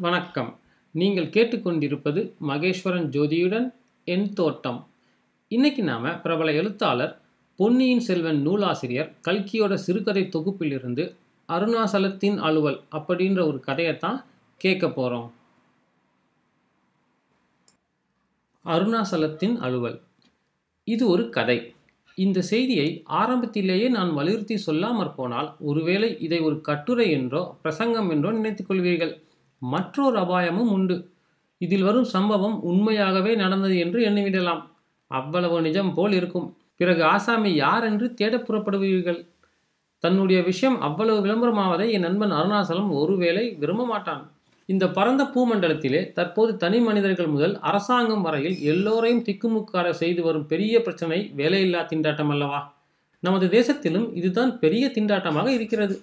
வணக்கம். நீங்கள் கேட்டுக்கொண்டிருப்பது மகேஸ்வரன் ஜோதியுடன் என் தோட்டம். இன்னைக்கு நாம பிரபல எழுத்தாளர் பொன்னியின் செல்வன் நூலாசிரியர் கல்கியோட சிறுகதை தொகுப்பிலிருந்து அருணாசலத்தின் அலுவல் அப்படின்ற ஒரு கதையைத்தான் கேட்க போகிறோம் அருணாசலத்தின் அலுவல். இது ஒரு கதை. இந்த செய்தியை ஆரம்பத்திலேயே நான் வலியுறுத்தி சொல்லாமற் போனால் ஒருவேளை இதை ஒரு கட்டுரை என்றோ பிரசங்கம் என்றோ நினைத்துக் கொள்வீர்கள். மற்றொரு அபாயமும் உண்டு. இதில் வரும் சம்பவம் உண்மையாகவே நடந்தது என்று எண்ணிவிடலாம். அவ்வளவு நிஜம் போல் இருக்கும். பிறகு ஆசாமி யார் என்று தேடப் புறப்படுவீர்கள்? தன்னுடைய விஷயம் அவ்வளவு விளம்பரமாவதை என் நண்பன் அருணாசலம் ஒருவேளை விரும்ப மாட்டான். இந்த பரந்த பூமண்டலத்திலே தற்போது தனி மனிதர்கள் முதல் அரசாங்கம் வரையில் எல்லோரையும் திக்குமுக்காட செய்து வரும் பெரிய பிரச்சனை வேலையில்லா திண்டாட்டம் அல்லவா? நமது தேசத்திலும் இதுதான் பெரிய திண்டாட்டமாக இருக்கிறது.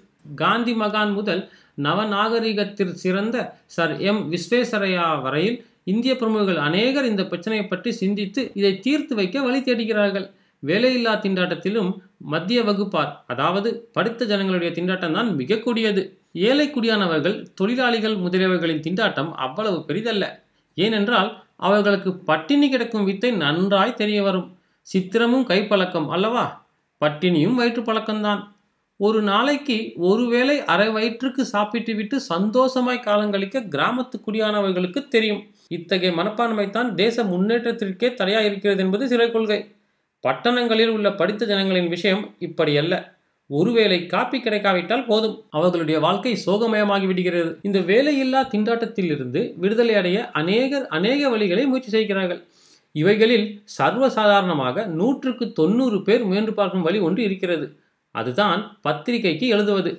காந்தி மகான் முதல் நவநாகரிகத்தில் சிறந்த சர் எம் விஸ்வேஸ்வரையா வரையில் இந்திய பிரமுகர்கள் அநேகர் இந்த பிரச்சனையை பற்றி சிந்தித்து இதை தீர்த்து வைக்க வழி தேடுகிறார்கள். வேலையில்லா திண்டாட்டத்திலும் மத்திய வகுப்பார். அதாவது படித்த ஜனங்களுடைய திண்டாட்டம் தான் மிக கொடியது. ஏழை குடியானவர்கள் தொழிலாளிகள் முதலியவர்களின் திண்டாட்டம் அவ்வளவு பெரிதல்ல. ஏனென்றால் அவர்களுக்கு பட்டினி கிடக்கும் வித்தை நன்றாய் தெரிய வரும். சித்திரமும் கைப்பழக்கம் அல்லவா? பட்டினியும் வயிற்று பழக்கம்தான் ஒரு நாளைக்கு ஒருவேளை அரை வயிற்றுக்கு சாப்பிட்டு விட்டு சந்தோஷமாய் காலங்களிக்க கிராமத்து குடியானவர்களுக்கு தெரியும். இத்தகைய மனப்பான்மை தான் தேச முன்னேற்றத்திற்கே தடையாக இருக்கிறது என்பது சிறை கொள்கை. பட்டணங்களில் உள்ள படித்த ஜனங்களின் விஷயம் இப்படியல்ல. ஒருவேளை காப்பி கிடைக்காவிட்டால் போதும். அவர்களுடைய வாழ்க்கை சோகமயமாகி விடுகிறது இந்த வேலையில்லா திண்டாட்டத்திலிருந்து விடுதலை அடைய அநேகர் அநேக வழிகளை முயற்சி செய்கிறார்கள். இவைகளில் சர்வசாதாரணமாக நூற்றுக்கு தொண்ணூறு பேர் முயன்று பார்க்கும் வழி ஒன்று இருக்கிறது. அதுதான் பத்திரிகைக்கு எழுதுவது.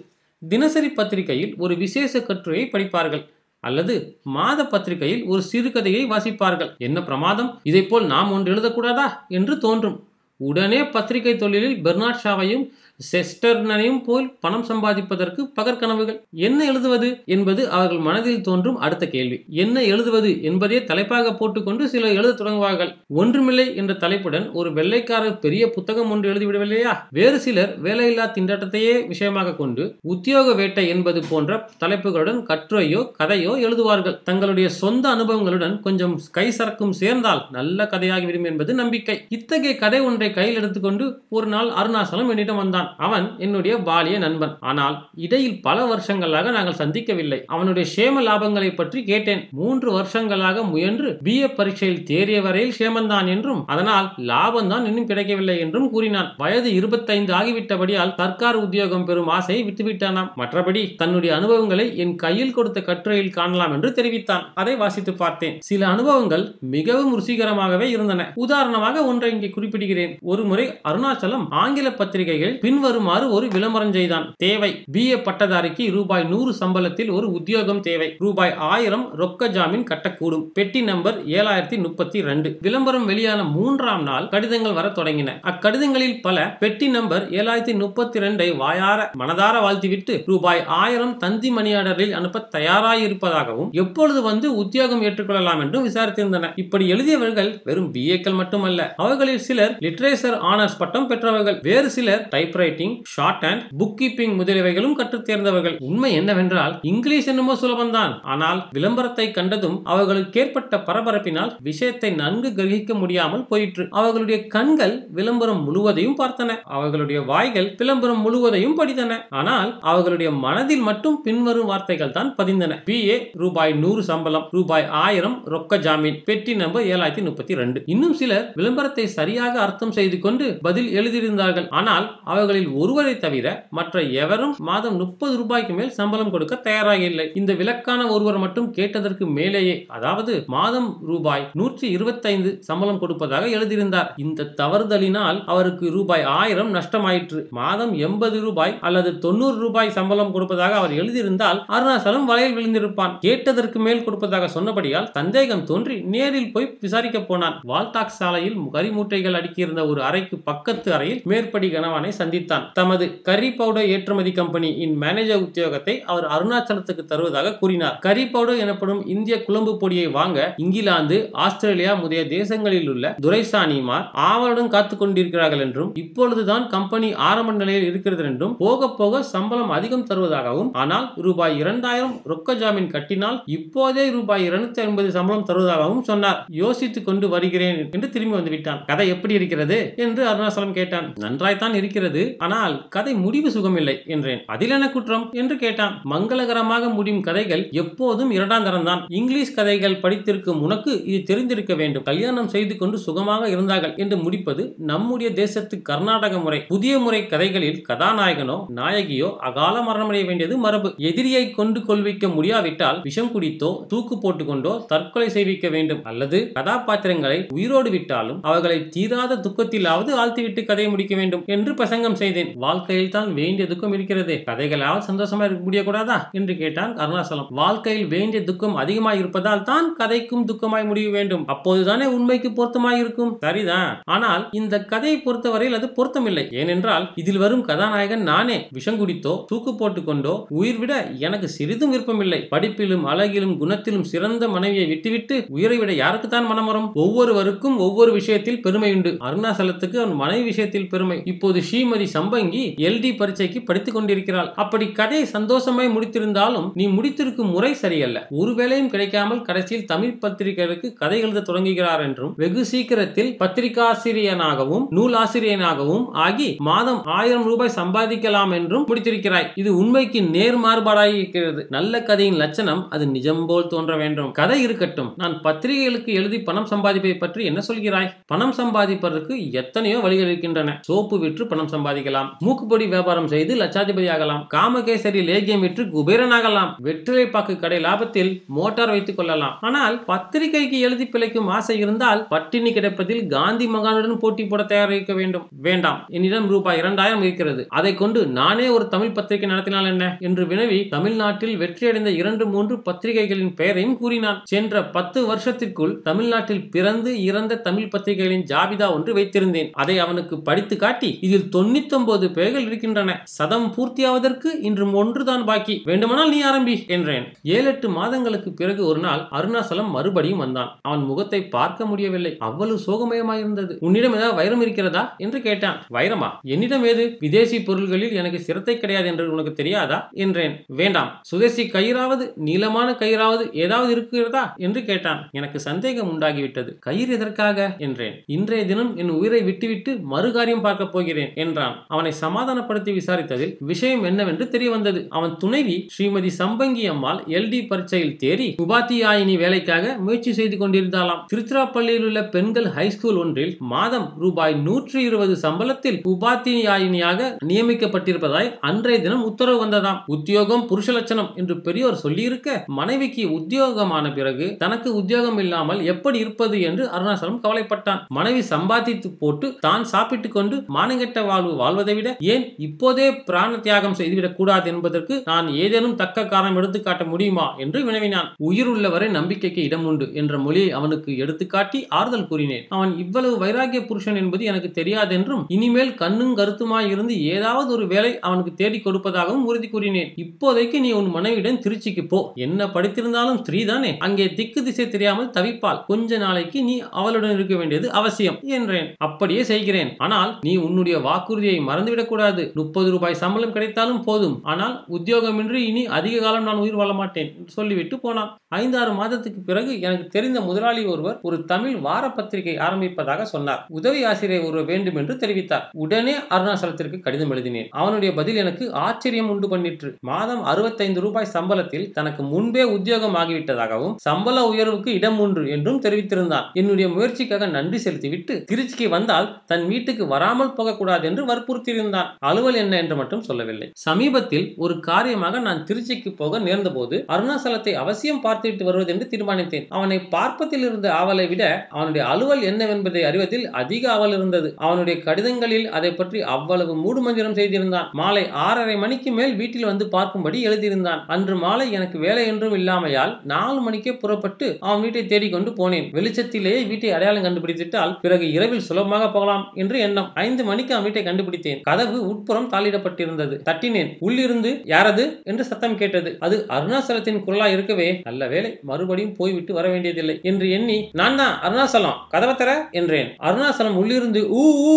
தினசரி பத்திரிகையில் ஒரு விசேஷ கட்டுரையை படிப்பார்கள். அல்லது மாத பத்திரிகையில் ஒரு சிறுகதையை வாசிப்பார்கள். என்ன பிரமாதம்? இதைப்போல் நாம் ஒன்று எழுதக்கூடாதா? என்று தோன்றும். உடனே பத்திரிகை தொழிலில் பெர்னாட் ஷாவையும் செஸ்டர்னரையும் போல் பணம் சம்பாதிப்பதற்கு பகற்கனவுகள். என்ன எழுதுவது என்பது அவர்கள் மனதில் தோன்றும் அடுத்த கேள்வி. என்ன எழுதுவது என்பதே தலைப்பாக போட்டுக்கொண்டு சிலர் எழுத தொடங்குவார்கள். ஒன்றுமில்லை என்ற தலைப்புடன் ஒரு வெள்ளைக்காரர் பெரிய புத்தகம் ஒன்று எழுதிவிடவில்லையா? வேறு சிலர் வேலையில்லா திண்டாட்டத்தையே விஷயமாக கொண்டு உத்தியோக வேட்டை என்பது போன்ற தலைப்புகளுடன் கட்டுரையோ கதையோ எழுதுவார்கள். தங்களுடைய சொந்த அனுபவங்களுடன் கொஞ்சம் கை சரக்கும் சேர்ந்தால் நல்ல கதையாகிவிடும் என்பது நம்பிக்கை. இத்தகைய கதை ஒன்றை கையில் எடுத்துக்கொண்டு ஒரு நாள் அருணாசலம் என்னிடம் வந்தான். அவன் என்னுடைய பாலிய நண்பன். ஆனால் இடையில் பல வருஷங்களாக நாங்கள் சந்திக்கவில்லை. அவனுடைய சேம லாபங்களை பற்றி கேட்டேன். மூன்று வருஷங்களாக முயன்று பிஏ பரீட்சையில் தேறிய வரையில் சேமந்தான் என்றும் அதனால் லாபம் தான் இன்னும் கிடைக்கவில்லை என்றும் கூறினான். வயது இருபத்தைந்து ஆகிவிட்டபடியால் சர்க்கார் உத்தியோகம் பெறும் ஆசையை விட்டுவிட்டானாம். மற்றபடி தன்னுடைய அனுபவங்களை என் கையில் கொடுத்த கட்டுரையில் காணலாம் என்று தெரிவித்தான். அதை வாசித்து பார்த்தேன். சில அனுபவங்கள் மிகவும் ருசிகரமாகவே இருந்தன. உதாரணமாக ஒன்றை இங்கே குறிப்பிடுகிறேன். ஒருமுறை அருணாச்சலம் ஆங்கில பத்திரிகைகள் பின் பின்வருமாறு ஒரு விளம்பரம் செய்தான். தேவை. பி ஏ பட்டதாரிக்கு ரூபாய் நூறு சம்பளத்தில் ஒரு உத்தியோகம் தேவை. ரூபாய் ஆயிரம் ரொக்க ஜாமீன் கட்டக்கூடும். பெட்டி நம்பர் ஏழாயிரத்தி முப்பத்தி ரெண்டு. விளம்பரம் வெளியான மூன்றாம் நாள் கடிதங்கள் வர தொடங்கின. அக்கடிதங்களில் பல பெட்டி நம்பர் ஏழாயிரத்தி முப்பத்தி ரெண்டை வாயார மனதார வாழ்த்திவிட்டு ரூபாய் ஆயிரம் தந்தி மணியாடரில் அனுப்ப தயாராயிருப்பதாகவும் எப்பொழுது வந்து உத்தியோகம் ஏற்றுக்கொள்ளலாம் என்றும் விசாரித்திருந்தன இப்படி எழுதியவர்கள் வெறும் பிஏக்கள் மட்டுமல்ல அவர்களில் சிலர் லிட்ரேச்சர் ஆனர்ஸ் பட்டம் பெற்றவர்கள் வேறு சிலர் typewriting shorthand bookkeeping முதலியவைகளும் கற்றுத் தேர்ந்தவர்கள். உண்மை என்னவென்றால் இங்கிலீஷ் என்னமோ சுலபம்தான். ஆனால் விளம்பரத்தை கண்டதும் அவர்களுக்கு ஏற்பட்ட பரபரப்பினால் விஷயத்தை நன்கு கிரகிக்க முடியாமல் போயிற்று. அவர்களுடைய கண்கள் விளம்பரம் முழுவதையும் பார்த்தன. அவர்களுடைய வாய்கள் விளம்பரம் முழுவதையும் படித்தன. ஆனால் அவர்களுடைய மனதில் மட்டும் பின்வரும் வார்த்தைகள் தான் பதிந்தன. பி. ஏ. ரூபாய் நூறு சம்பளம் ரூபாய் ஆயிரம் ரொக்க ஜாமீன் பெட்டி நம்பர் ஏழாயிரத்தி முப்பத்தி ரெண்டு. இன்னும் சிலர் விளம்பரத்தை சரியாக அர்த்தம் செய்து கொண்டு பதில் எழுதியிருந்தார்கள். ஆனால் அவர்கள் அவர்களில் ஒருவரை தவிர மற்ற எவரும் மாதம் முப்பது ரூபாய்க்கு மேல் சம்பளம் கொடுக்க தயாராக இல்லை. இந்த விலக்கான ஒருவர் மட்டும் கேட்டதற்கு மேலேயே அதாவது மாதம் ரூபாய் நூற்றி இருபத்தைந்து சம்பளம் கொடுப்பதாக எழுதியிருந்தார். இந்த தவறுதலினால் அவருக்கு ரூபாய் ஆயிரம் நஷ்டமாயிற்று. மாதம் எண்பது ரூபாய் அல்லது தொண்ணூறு ரூபாய் சம்பளம் கொடுப்பதாக அவர் எழுதியிருந்தால் அருணாசலம் வலையில் விழுந்திருப்பான். கேட்டதற்கு மேல் கொடுப்பதாக சொன்னபடியால் சந்தேகம் தோன்றி நேரில் போய் விசாரிக்க போனான். வால்டாக் சாலையில் கரிமூட்டைகள் அடுக்கியிருந்த ஒரு அறைக்கு பக்கத்து அறையில் மேற்படி கணவானை சந்தித்தார் சந்தித்தான் தமது கரி பவுடர் ஏற்றுமதி கம்பெனியின் மேனேஜர் உத்தியோகத்தை அவர் அருணாச்சலத்துக்கு தருவதாக கூறினார். கரி பவுடர் எனப்படும் இந்திய குழம்பு பொடியை வாங்க இங்கிலாந்து ஆஸ்திரேலியா முதலிய தேசங்களில் உள்ள துரைசானிமார் ஆவலுடன் காத்துக் கொண்டிருக்கிறார்கள் என்றும் இப்பொழுதுதான் கம்பெனி ஆரம்ப நிலையில் இருக்கிறது என்றும் போக போக சம்பளம் அதிகம் தருவதாகவும் ஆனால் ரூபாய் இரண்டாயிரம் ரொக்க ஜாமீன் கட்டினால் இப்போதே ரூபாய் இருநூத்தி ஐம்பது சம்பளம் தருவதாகவும் சொன்னார். யோசித்துக் கொண்டு வருகிறேன் என்று திரும்பி வந்துவிட்டான். கதை எப்படி இருக்கிறது? என்று அருணாசலம் கேட்டான். நன்றாய்த்தான் இருக்கிறது. ஆனால் கதை முடிவு சுகமில்லை என்றேன். அதில் என்ன குற்றம்? என்று கேட்டான். மங்களகரமாக முடியும் கதைகள் எப்போதும் இரண்டாம் தரம்தான். இங்கிலீஷ் கதைகள் படித்திருக்கும் உனக்கு இது தெரிந்திருக்க வேண்டும். கல்யாணம் செய்து கொண்டு சுகமாக இருந்தார்கள் என்று முடிப்பது நம்முடைய தேசத்து கர்நாடக முறை. புதிய முறை கதைகளில் கதாநாயகனோ நாயகியோ அகால மரணமடைய வேண்டியது மரபு. எதிரியை கொண்டு கொள்விக்க முடியாவிட்டால் விஷம் குடித்தோ தூக்கு போட்டுக்கொண்டோ தற்கொலை செய்விக்க வேண்டும். அல்லது கதாபாத்திரங்களை உயிரோடு விட்டாலும் அவர்களை தீராத துக்கத்திலாவது ஆழ்த்திவிட்டு கதையை முடிக்க வேண்டும் என்று பிரசங்கம் செய்தேன் வாழ்க்கையில் தான் வேண்டிய துக்கம் இருக்கிறதே. கதைகளால் சந்தோஷமா இருக்க முடியக்கூடாதா? என்று கேட்டான் அருணாசலம். வாழ்க்கையில் வேண்டிய துக்கம் அதிகமாய் இருப்பதால் தான் கதைக்கும் துக்கமாய் முடிய வேண்டும். அப்போதுதானே உண்மைக்கு பொருத்தமாய் இருக்கும். சரிதான். ஆனால் இந்த கதையை பொறுத்தவரையில் அது பொருத்தமில்லை. ஏனென்றால் இதில் வரும் கதாநாயகன் நானே விஷம் குடித்தோ தூக்கு போட்டுக்கொண்டோ உயிர் விட எனக்கு சிறிதும் விருப்பமில்லை. படிப்பிலும் அழகிலும் குணத்திலும் சிறந்த மனைவியை விட்டுவிட்டு உயிரை விட யாருக்குத்தான் மனம் வரும்? ஒவ்வொருவருக்கும் ஒவ்வொரு விஷயத்தில் பெருமை உண்டு. அருணாசலத்துக்கு அவன் மனைவி விஷயத்தில் பெருமை. இப்போது ஸ்ரீமதி சம்பங்கி எல்டி பரீட்சைக்கு படித்துக் கொண்டிருக்கிறாள். அப்படி கதையை சந்தோஷமாய் முடித்திருந்தாலும் நீ முடித்திருக்கும் முறை சரியல்ல. ஒரு வேளையும் கிடைக்காமல் கடைசியில் தமிழ் பத்திரிகைகளுக்கு கதை எழுத தொடங்குகிறார் என்றும் வெகு சீக்கிரத்தில் பத்திரிகாசிரியனாகவும் நூலாசிரியனாகவும் ஆகி மாதம் ஆயிரம் ரூபாய் சம்பாதிக்கலாம் என்றும் முடித்திருக்கிறாய். இது உண்மைக்கு நேர் மாறுபாடாக இருக்கிறது. நல்ல கதையின் லட்சணம் அது நிஜம் போல் தோன்ற வேண்டும். கதை இருக்கட்டும். நான் பத்திரிகைகளுக்கு எழுதி பணம் சம்பாதிப்பை பற்றி என்ன சொல்கிறாய்? பணம் சம்பாதிப்பதற்கு எத்தனையோ வழிகள் இருக்கின்றன. சோப்பு விற்று பணம் சம்பாதிக்கலாம் மூக்குப்பொடி வியாபாரம் செய்து லட்சாதிபதி ஆகலாம் காமகேசரி லேகியம் விற்று குபேரனாகலாம். வெற்றிலை பாக்கு கடை லாபத்தில் மோட்டார் வைத்துக் கொள்ளலாம். ஆனால் பத்திரிகைக்கு எழுதி பிழைக்கும் ஆசை இருந்தால் பட்டினி கிடைப்பதில் காந்தி மகானுடன் போட்டி போட தயாரிக்க வேண்டும். வேண்டாம். என்னிடம் ரூபாய் இரண்டாயிரம் இருக்கிறது. அதை கொண்டு நானே ஒரு தமிழ் பத்திரிகை நடத்தினால் என்ன? என்று வினவி தமிழ்நாட்டில் வெற்றியடைந்த இரண்டு மூன்று பத்திரிகைகளின் பெயரையும் கூறினான். சென்ற பத்து வருஷத்திற்குள் தமிழ்நாட்டில் பிறந்து இறந்த தமிழ் பத்திரிகைகளின் ஜாபிதா ஒன்று வைத்திருந்தேன். அதை அவனுக்கு படித்து காட்டி இதில் தொண்ணூத்தி பெயர்கள் இருக்கின்றன. சதம் பூர்த்தியாவதற்கு இன்று ஒன்றுதான் பாக்கி. வேண்டுமானால் நீ ஆரம்பி என்றேன். ஏழு எட்டு மாதங்களுக்கு பிறகு ஒரு நாள் அருணாசலம் மறுபடியும் வந்தான். அவன் முகத்தை பார்க்க முடியவில்லை. அவ்வளவு சோகமயமாயிருந்தது. உன்னிடம் ஏதாவது வைரம் இருக்கிறதா? என்று கேட்டான். வைரமா? என்னிடம் ஏது? விதேசி பொருள்களில் எனக்கு சிரத்தை கிடையாது என்று உனக்கு தெரியாதா? என்றேன். வேண்டாம். சுதேசி கயிறாவது நீளமான கயிறாவது ஏதாவது இருக்கிறதா? என்று கேட்டான். எனக்கு சந்தேகம் உண்டாகிவிட்டது. கயிறு எதற்காக? என்றேன். இன்றைய தினம் என் உயிரை விட்டுவிட்டு மறுகாரியம் பார்க்க போகிறேன் என்றான். அவனை சமாதானப்படுத்தி விசாரித்ததில் விஷயம் என்னவென்று தெரிய வந்தது அவன் துணைவி ஸ்ரீமதி சம்பங்கி அம்மாள் எல்டி பரீட்சையில் தேறி உபாத்தியாயினி வேலைக்காக முயற்சி செய்து கொண்டிருந்தாலாம் திருச்சிராப்பள்ளியில் உள்ள பெண்கள் ஹைஸ்கூல் ஒன்றில் மாதம் ரூபாய் நூற்றி இருபது சம்பளத்தில் உபாத்தியாயினியாக நியமிக்கப்பட்டிருப்பதாய் அன்றைய தினம் உத்தரவு வந்ததாம். உத்தியோகம் புருஷ லட்சணம் என்று பெரியோர் சொல்லியிருக்க மனைவிக்கு உத்தியோகமான பிறகு தனக்கு உத்தியோகம் இல்லாமல் எப்படி இருப்பது என்று அருணாசலம் கவலைப்பட்டான். மனைவி சம்பாதித்து போட்டு தான் சாப்பிட்டுக் கொண்டு மானங்கெட்ட வாழ்வு வாழ்வதை விட ஏன் இப்போதே பிராண தியாகம் செய்துவிடக் கூடாது என்பதற்கு நான் ஏதேனும் தக்க காரணம் எடுத்து காட்ட முடியுமா என்று வினவினான். உயிர் உள்ளவரை நம்பிக்கைக்கு இடம் உண்டு என்ற மொழியை அவனுக்கு எடுத்துக்காட்டி ஆறுதல் கூறினேன். அவன் இவ்வளவு வைராகிய புருஷன் என்பது எனக்கு தெரியாதென்றும் இனிமேல் கண்ணும் கருத்துமாய் இருந்து ஏதாவது ஒரு வேலை அவனுக்கு தேடி கொடுப்பதாகவும் உறுதி கூறினேன். இப்போதைக்கு நீ உன் மனைவியுடன் திருச்சிக்கு போ. என்ன படித்திருந்தாலும் ஸ்ரீதானே அங்கே திக்கு திசை தெரியாமல் தவிப்பாள். கொஞ்ச நாளைக்கு நீ அவளுடன் இருக்க வேண்டியது அவசியம் என்றேன். அப்படியே செய்கிறேன். ஆனால் நீ உன்னுடைய வாக்குறுதியை மறந்துவிடக் கூடாது முப்பது ரூபாய் சம்பளம் கிடைத்தாலும் போதும். ஆனால் உத்தியோகமின்றி இனி அதிக காலம் நான் உயிர் வாழ மாட்டேன் சொல்லிவிட்டு போனான். ஐந்தாறு மாதத்துக்கு பிறகு எனக்கு தெரிந்த முதலாளி ஒருவர் ஒரு தமிழ் வார பத்திரிகை ஆரம்பிப்பதாக சொன்னார். உதவி ஆசிரியர் ஒருவர் வேண்டும் என்று தெரிவித்தார். உடனே அருணாசலத்திற்கு கடிதம் எழுதினேன். அவனுடைய பதில் எனக்கு ஆச்சரியம் உண்டு பண்ணிற்று. மாதம் அறுபத்தைந்து ரூபாய் சம்பளத்தில் தனக்கு முன்பே உத்தியோகம் ஆகிவிட்டதாகவும் சம்பள உயர்வுக்கு இடம் உண்டு என்றும் தெரிவித்திருந்தான். என்னுடைய முயற்சிக்காக நன்றி செலுத்திவிட்டு திருச்சிக்கு வந்தால் தன் வீட்டுக்கு வராமல் போகக்கூடாது என்று வற்புறுத்தியிருந்தான் அலுவல் என்ன என்று மட்டும் சொல்லவில்லை. சமீபத்தில் ஒரு காரியமாக நான் திருச்சிக்கு போக நேர்ந்தபோது அருணாசலத்தை அவசியம் பார்த்துவிட்டு வருவது என்று தீர்மானித்தேன். அவனை பார்ப்பதில் இருந்த ஆவலை விட அவனுடைய அலுவல் என்னவென்பதை அறிவதில் அதிக ஆவல் இருந்தது. அவனுடைய கடிதங்களில் அதை பற்றி அவ்வளவு மூடுமந்திரம் செய்திருந்தான். மாலை ஆறரை மணிக்கு மேல் வீட்டில் வந்து பார்க்கும்படி எழுதியிருந்தான். அன்று மாலை எனக்கு வேலை என்றும் இல்லாமையால் நாலு மணிக்கே புறப்பட்டு அவன் வீட்டை தேடிக்கொண்டு போனேன். வெளிச்சத்திலேயே வீட்டை அடையாளம் கண்டுபிடித்துட்டால் பிறகு இரவில் சுலபமாக போகலாம் என்று எண்ணம். ஐந்து மணிக்கு அவன் வீட்டை கண்டுபிடி முடித்தேன் கதவு உட்புறம் தாளிடப்பட்டிருந்தது. தட்டினேன். உள்ளிருந்து யாரது? என்று சத்தம் கேட்டது. அது அருணாசலத்தின் குரலா இருக்கவே. நல்ல வேலை மறுபடியும் போய்விட்டு வர வேண்டியதில்லை. என்று எண்ணி நான் தான் அருணாசலம். கதவை தர? என்றேன். அருணாசலம் உள்ளிருந்து ஊ ஊ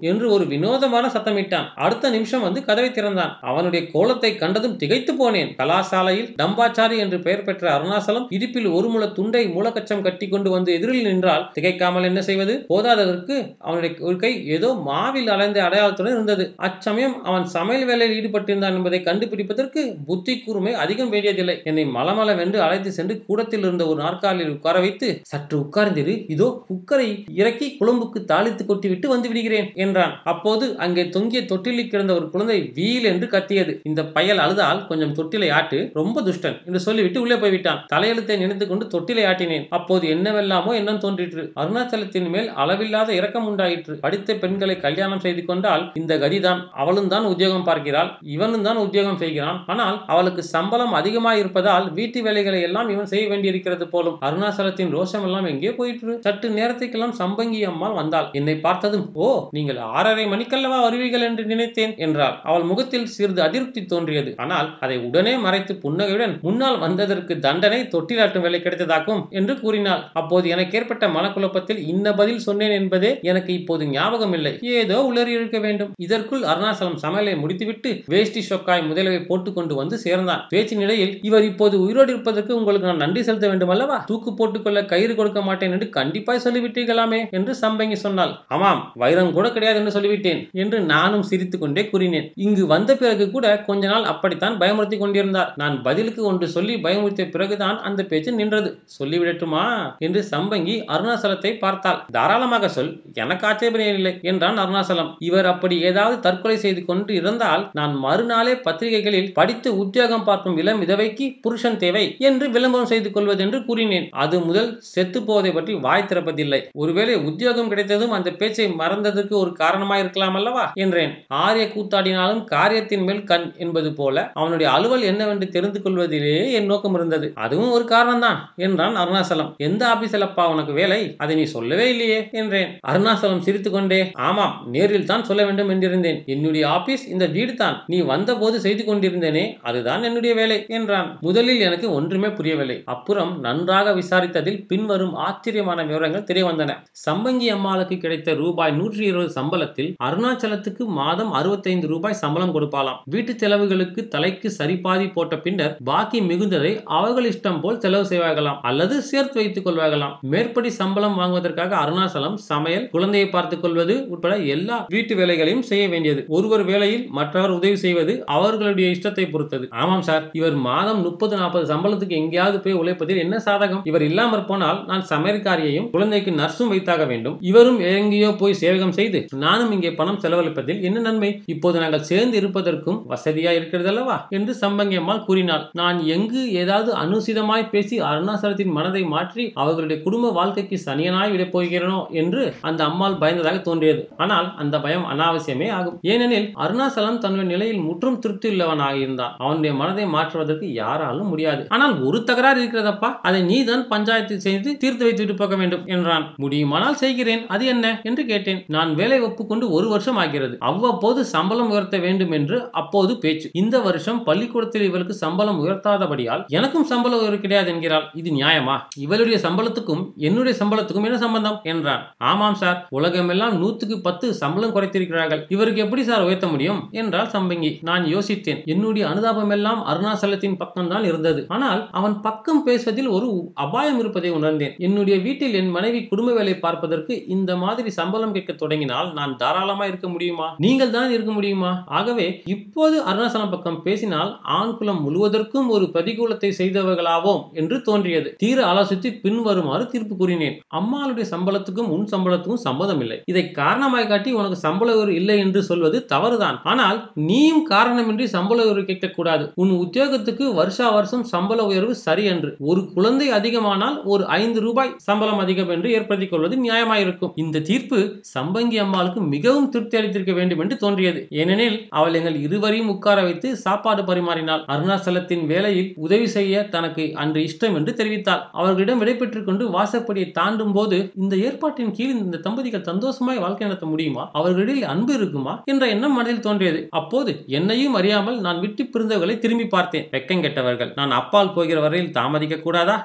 என்று ஒரு வினோதமான சத்தமிட்டான். அடுத்த நிமிஷம் வந்து கதவை திறந்தான். அவனுடைய கோலத்தை கண்டதும் திகைத்து போனேன். கலாசாலையில் டம்பாச்சாரி என்று பெயர் பெற்ற அருணாசலம் இடுப்பில் ஒரு முள துண்டை மூலக்கச்சம் கட்டி கொண்டு வந்து எதிரில் நின்றால் திகைக்காமல் என்ன செய்வது? போதாததற்கு அவனுடைய ஒரு கை ஏதோ மாவில் அலைந்த அடையாளத்துடன் இருந்தது. அச்சமயம் அவன் சமையல் வேலையில் ஈடுபட்டிருந்தான் என்பதை கண்டுபிடிப்பதற்கு புத்தி கூர்மை அதிகம் வேண்டியதில்லை. என்னை மலமளவென்று அழைத்து சென்று கூடத்தில் இருந்த ஒரு நாற்காலியில் உட்கார வைத்து சற்று உட்கார்ந்திரு. இதோ குக்கரை இறக்கி குழம்புக்கு தாளித்து கொட்டிவிட்டு வந்து விடுகிறேன் என்றான். அப்போது அங்கே தொங்கிய தொட்டிலில் கிடந்த ஒரு குழந்தை வீல் என்று கத்தியது. இந்த பயல் அழுதால் கொஞ்சம் தொட்டிலை ஆட்டு ரொம்ப துஷ்டன் என்று சொல்லிவிட்டு உள்ளே போய்விட்டான். தலையெழுத்தை நினைத்துக் கொண்டு தொட்டிலை ஆட்டினேன். அப்போது என்னவெல்லாமோ எண்ணம் தோன்றிற்று. அருணாச்சலத்தின் மேல் அளவில்லாத இரக்கம் உண்டாயிற்று. படித்த பெண்களை கல்யாணம் செய்து கொண்டு கண்டால் இந்த கதிதான். அவளும் தான் உத்தியோகம் பார்க்கிறாள் இவனும் தான் உத்தியோகம் செய்கிறான். ஆனால் அவளுக்கு சம்பளம் அதிகமாக இருப்பதால் வீட்டு வேலைகளை எல்லாம் இவன் செய்ய வேண்டியிருக்கிறது போலும். அருணாச்சலத்தின் ரோஷம் எல்லாம் எங்கே போயிற்று. சற்று நேரத்துக்கெல்லாம் சம்பங்கி அம்மாள் வந்தாள். என்னை பார்த்ததும் ஓ நீங்கள் ஆறரை மணிக்கல்லவா வருவீர்கள் என்று நினைத்தேன் என்றாள். அவள் முகத்தில் சிறிது அதிருப்தி தோன்றியது. ஆனால் அதை உடனே மறைத்து புன்னகையுடன் முன்னால் வந்ததற்கு தண்டனை தொட்டிலாட்டும் வேலை கிடைத்ததாக்கும் என்று கூறினாள். அப்போது எனக்கு ஏற்பட்ட மனக்குழப்பத்தில் இந்த பதில் சொன்னேன் என்பதே எனக்கு இப்போது ஞாபகம் இல்லை ஏதோ உளறி இருக்க வேண்டும். இதற்குள் அருணாசலம் சமையலை முடித்துவிட்டு வேஷ்டி சொக்காய் முதலவை போட்டுக்கொண்டு வந்து சேர்ந்தான். பேச்சின் நிலையில் இவர் இப்போது உயிரோடு இருப்பதற்கு உங்களுக்கு நான் நன்றி செலுத்த வேண்டும் அல்லவா தூக்கு போட்டுக்கொள்ள கயிறு கொடுக்க மாட்டேன் என்று கண்டிப்பாய் சொல்லிவிட்டீர்களாமே என்று சம்பங்கி சொன்னாள். ஆமாம் வைரம் கூட கிடையாது என்று சொல்லிவிட்டேன் என்று நானும் சிரித்துக் கொண்டே கூறினேன். இங்கு வந்த பிறகு கூட கொஞ்ச நாள் அப்படித்தான் பயமுறுத்தி கொண்டிருந்தார். நான் பதிலுக்கு ஒன்று சொல்லி பயமுறுத்திய பிறகுதான் அந்த பேச்சு நின்றது. சொல்லிவிடட்டுமா? என்று சம்பங்கி அருணாசலத்தை பார்த்தாள். தாராளமாக சொல் எனக்கு ஆச்சரியம் இல்லை என்றான் அருணாசலம். இவர் அப்படி ஏதாவது தற்கொலை செய்து கொண்டு இருந்தால் நான் மறுநாளே பத்திரிகைகளில் படித்து உத்தியோகம் பார்க்கும் இளம் விதவைக்கு புருஷன் தேவை என்று விளம்பரம் செய்து கொள்வதென்று கூறினேன். அது முதல் செத்து போவதை பற்றி வாய் திறப்பதில்லை. ஒருவேளை உத்தியோகம் கிடைத்ததும் அந்த பேச்சை மறந்ததற்கு ஒரு காரணமாக இருக்கலாம் அல்லவா? என்றேன். ஆரிய கூத்தாடினாலும் காரியத்தின் மேல் கண் என்பது போல அவனுடைய அலுவல் என்னவென்று தெரிந்து கொள்வதிலேயே என் நோக்கம் இருந்தது. அதுவும் ஒரு காரணம் தான் என்றான் அருணாசலம். எந்த ஆபீஸில் அப்பா உனக்கு வேலை? அதை நீ சொல்லவே இல்லையே என்றேன். அருணாசலம் சிரித்துக்கொண்டே ஆமாம் நேரில் தான் சொல்ல வேண்டும் என்றிருந்தேன். என்னுடைய ஆபீஸ் இந்த வீடு தான் நீ வந்தபோது செய்து கொண்டிருந்தேனே அதுதான் என்னுடைய வேலை என்றான். முதலில் எனக்கு ஒன்றுமே புரியவில்லை. அப்புறம் நன்றாக விசாரித்ததில் பின்வரும் ஆச்சரியமான விவரங்கள் தெரிய வந்தன. சம்பங்கி அம்மாளுக்கு கிடைத்த ரூபாய் நூற்றி இருபது சம்பளத்தில் அருணாச்சலத்துக்கு மாதம் அறுபத்தைந்து ரூபாய் சம்பளம் கொடுப்பாளாம். வீட்டு செலவுகளுக்கு தலைக்கு சரிபாதி போட்ட பின்னர் பாக்கி மிகுந்ததை அவர்கள் இஷ்டம் போல் செலவு செய்வார்களாம். அல்லது சேர்த்து வைத்துக் கொள்வார்களாம். மேற்படி சம்பளம் வாங்குவதற்காக அருணாச்சலம் சமையல் குழந்தையை பார்த்துக் கொள்வது உட்பட எல்லா வீட்டு வேலைகளையும் செய்ய வேண்டியது. ஒருவர் வேலையில் மற்றவர் உதவி செய்வது அவர்களுடைய இஷ்டத்தை பொறுத்தது. ஆமாம் சார் இவர் மாதம் முப்பது நாற்பது சம்பளத்துக்கு எங்கேயாவது போய் உழைப்பதில் என்ன சாதகம்? இவர் இல்லாமற் போனால் நான் சமையற்காரியையும் குழந்தைக்கு நர்ஸும் வைத்தாக வேண்டும். இவரும் எங்கேயோ போய் சேவகம் செய்து நானும் இங்கே பணம் செலவழிப்பதில் என்ன நன்மை? இப்போது நாங்கள் சேர்ந்து இருப்பதற்கும் வசதியா இருக்கிறது அல்லவா என்று சம்பங்கி அம்மாள் கூறினாள். நான் எங்கு ஏதாவது அனுசிதமாய் பேசி அருணாசலத்தின் மனதை மாற்றி அவர்களுடைய குடும்ப வாழ்க்கைக்கு சனியனாய் விடப் போகிறேனோ என்று அந்த அம்மாள் பயந்ததாக தோன்றியது. ஆனால் அந்த பயம் அனாவசியமே ஆகும். ஏனெனில் அருணாசலம் தன்னுடைய நிலையில் முற்றும் திருப்தி உள்ளவனாக இருந்தான் அவனுடைய மனதை மாற்றுவதற்கு யாராலும் முடியாது. ஆனால் ஒரு தகராறு இருக்கிறதப்பா? அதை நீதான் பஞ்சாயத்து செய்து தீர்த்து வைத்துவிட்டு போக வேண்டும் என்றான். முடியுமானால் செய்கிறேன். அது என்ன? என்று கேட்டேன். நான் வேலை ஒப்புக்கொண்டு ஒரு வருஷம் ஆகிறது. அவ்வப்போது சம்பளம் உயர்த்த வேண்டும் என்று அப்போது பேச்சு. இந்த வருஷம் பள்ளிக்கூடத்தில் இவளுக்கு சம்பளம் உயர்த்தாதபடியால் எனக்கும் சம்பளம் உயர்வு கிடையாது என்கிறாள். இது நியாயமா? இவளுடைய சம்பளத்துக்கும் என்னுடைய சம்பளத்துக்கும் என்ன சம்பந்தம்? என்றான். ஆமாம் சார். உலகமெல்லாம் நூத்துக்கு பத்து சம்பளம் குறைத்து வைத்திருக்கிறார்கள். இவருக்கு எப்படி சார் உயர்த்த முடியும்? என்றால் சம்பங்கி. நான் யோசித்தேன். என்னுடைய அனுதாபம் எல்லாம் அருணாசலத்தின் பக்கம் தான் இருந்தது. ஆனால் அவன் பக்கம் பேசுவதில் ஒரு அபாயம் இருப்பதை உணர்ந்தேன். என்னுடைய வீட்டில் என் மனைவி குடும்ப வேலை பார்ப்பதற்கு இந்த மாதிரி சம்பளம் கேட்க தொடங்கினால் நான் தாராளமா இருக்க முடியுமா? நீங்கள் தான் இருக்க முடியுமா? ஆகவே இப்போது அருணாசலம் பக்கம் பேசினால் ஆண் குலம் முழுவதற்கும் ஒரு பிரதிகூலத்தை செய்தவர்களாவோம் என்று தோன்றியது. தீர ஆலோசித்து பின்வருமாறு தீர்ப்பு கூறினேன். அம்மாளுடைய சம்பளத்துக்கும் உன் சம்பளத்துக்கும் சம்மதம் இல்லை. இதை காரணமாய் காட்டி உனக்கு சம்பள உயர்வு இல்லை என்று சொல்வது தவறுதான். ஆனால் நீயும் காரணமின்றி சம்பள உயர்வு கேட்கக்கூடாது. உன் உத்தியோகத்துக்கு வருஷா வருஷம் சம்பள உயர்வு சரி என்று. ஒரு குழந்தை அதிகமானால் ஒரு ஐந்து ரூபாய் சம்பளம் அதிகம் என்று ஏற்படுத்திக் கொள்வது நியாயமாயிருக்கும். இந்த தீர்ப்பு சம்பங்கி அம்மாளுக்கு மிகவும் திருப்தி அளித்திருக்க வேண்டும் என்று தோன்றியது. ஏனெனில் அவள் எங்கள் இருவரையும் உட்கார வைத்து சாப்பாடு பரிமாறினாள். அருணாச்சலத்தின் வேலையில் உதவி செய்ய தனக்கு அன்று இஷ்டம் என்று தெரிவித்தாள். அவர்களிடம் விடைபெற்றுக் கொண்டு வாசப்படியை தாண்டும் போது இந்த ஏற்பாட்டின் கீழ் இந்த தம்பதிகள் சந்தோஷமாய் வாழ்க்கை நடத்த முடியுமா? அவர்களிடம் இடையில் அன்பு இருக்குமா என்ற எண்ணம் மனதில் தோன்றியது. அப்போது என்னையும் அறியாமல் நான் விட்டு பிரிந்தவர்களை திரும்பி பார்த்தேன். வெக்கம் கெட்டவர்கள். நான் அப்பால் போகிற வரையில் தாமதிக்க கூடாதா?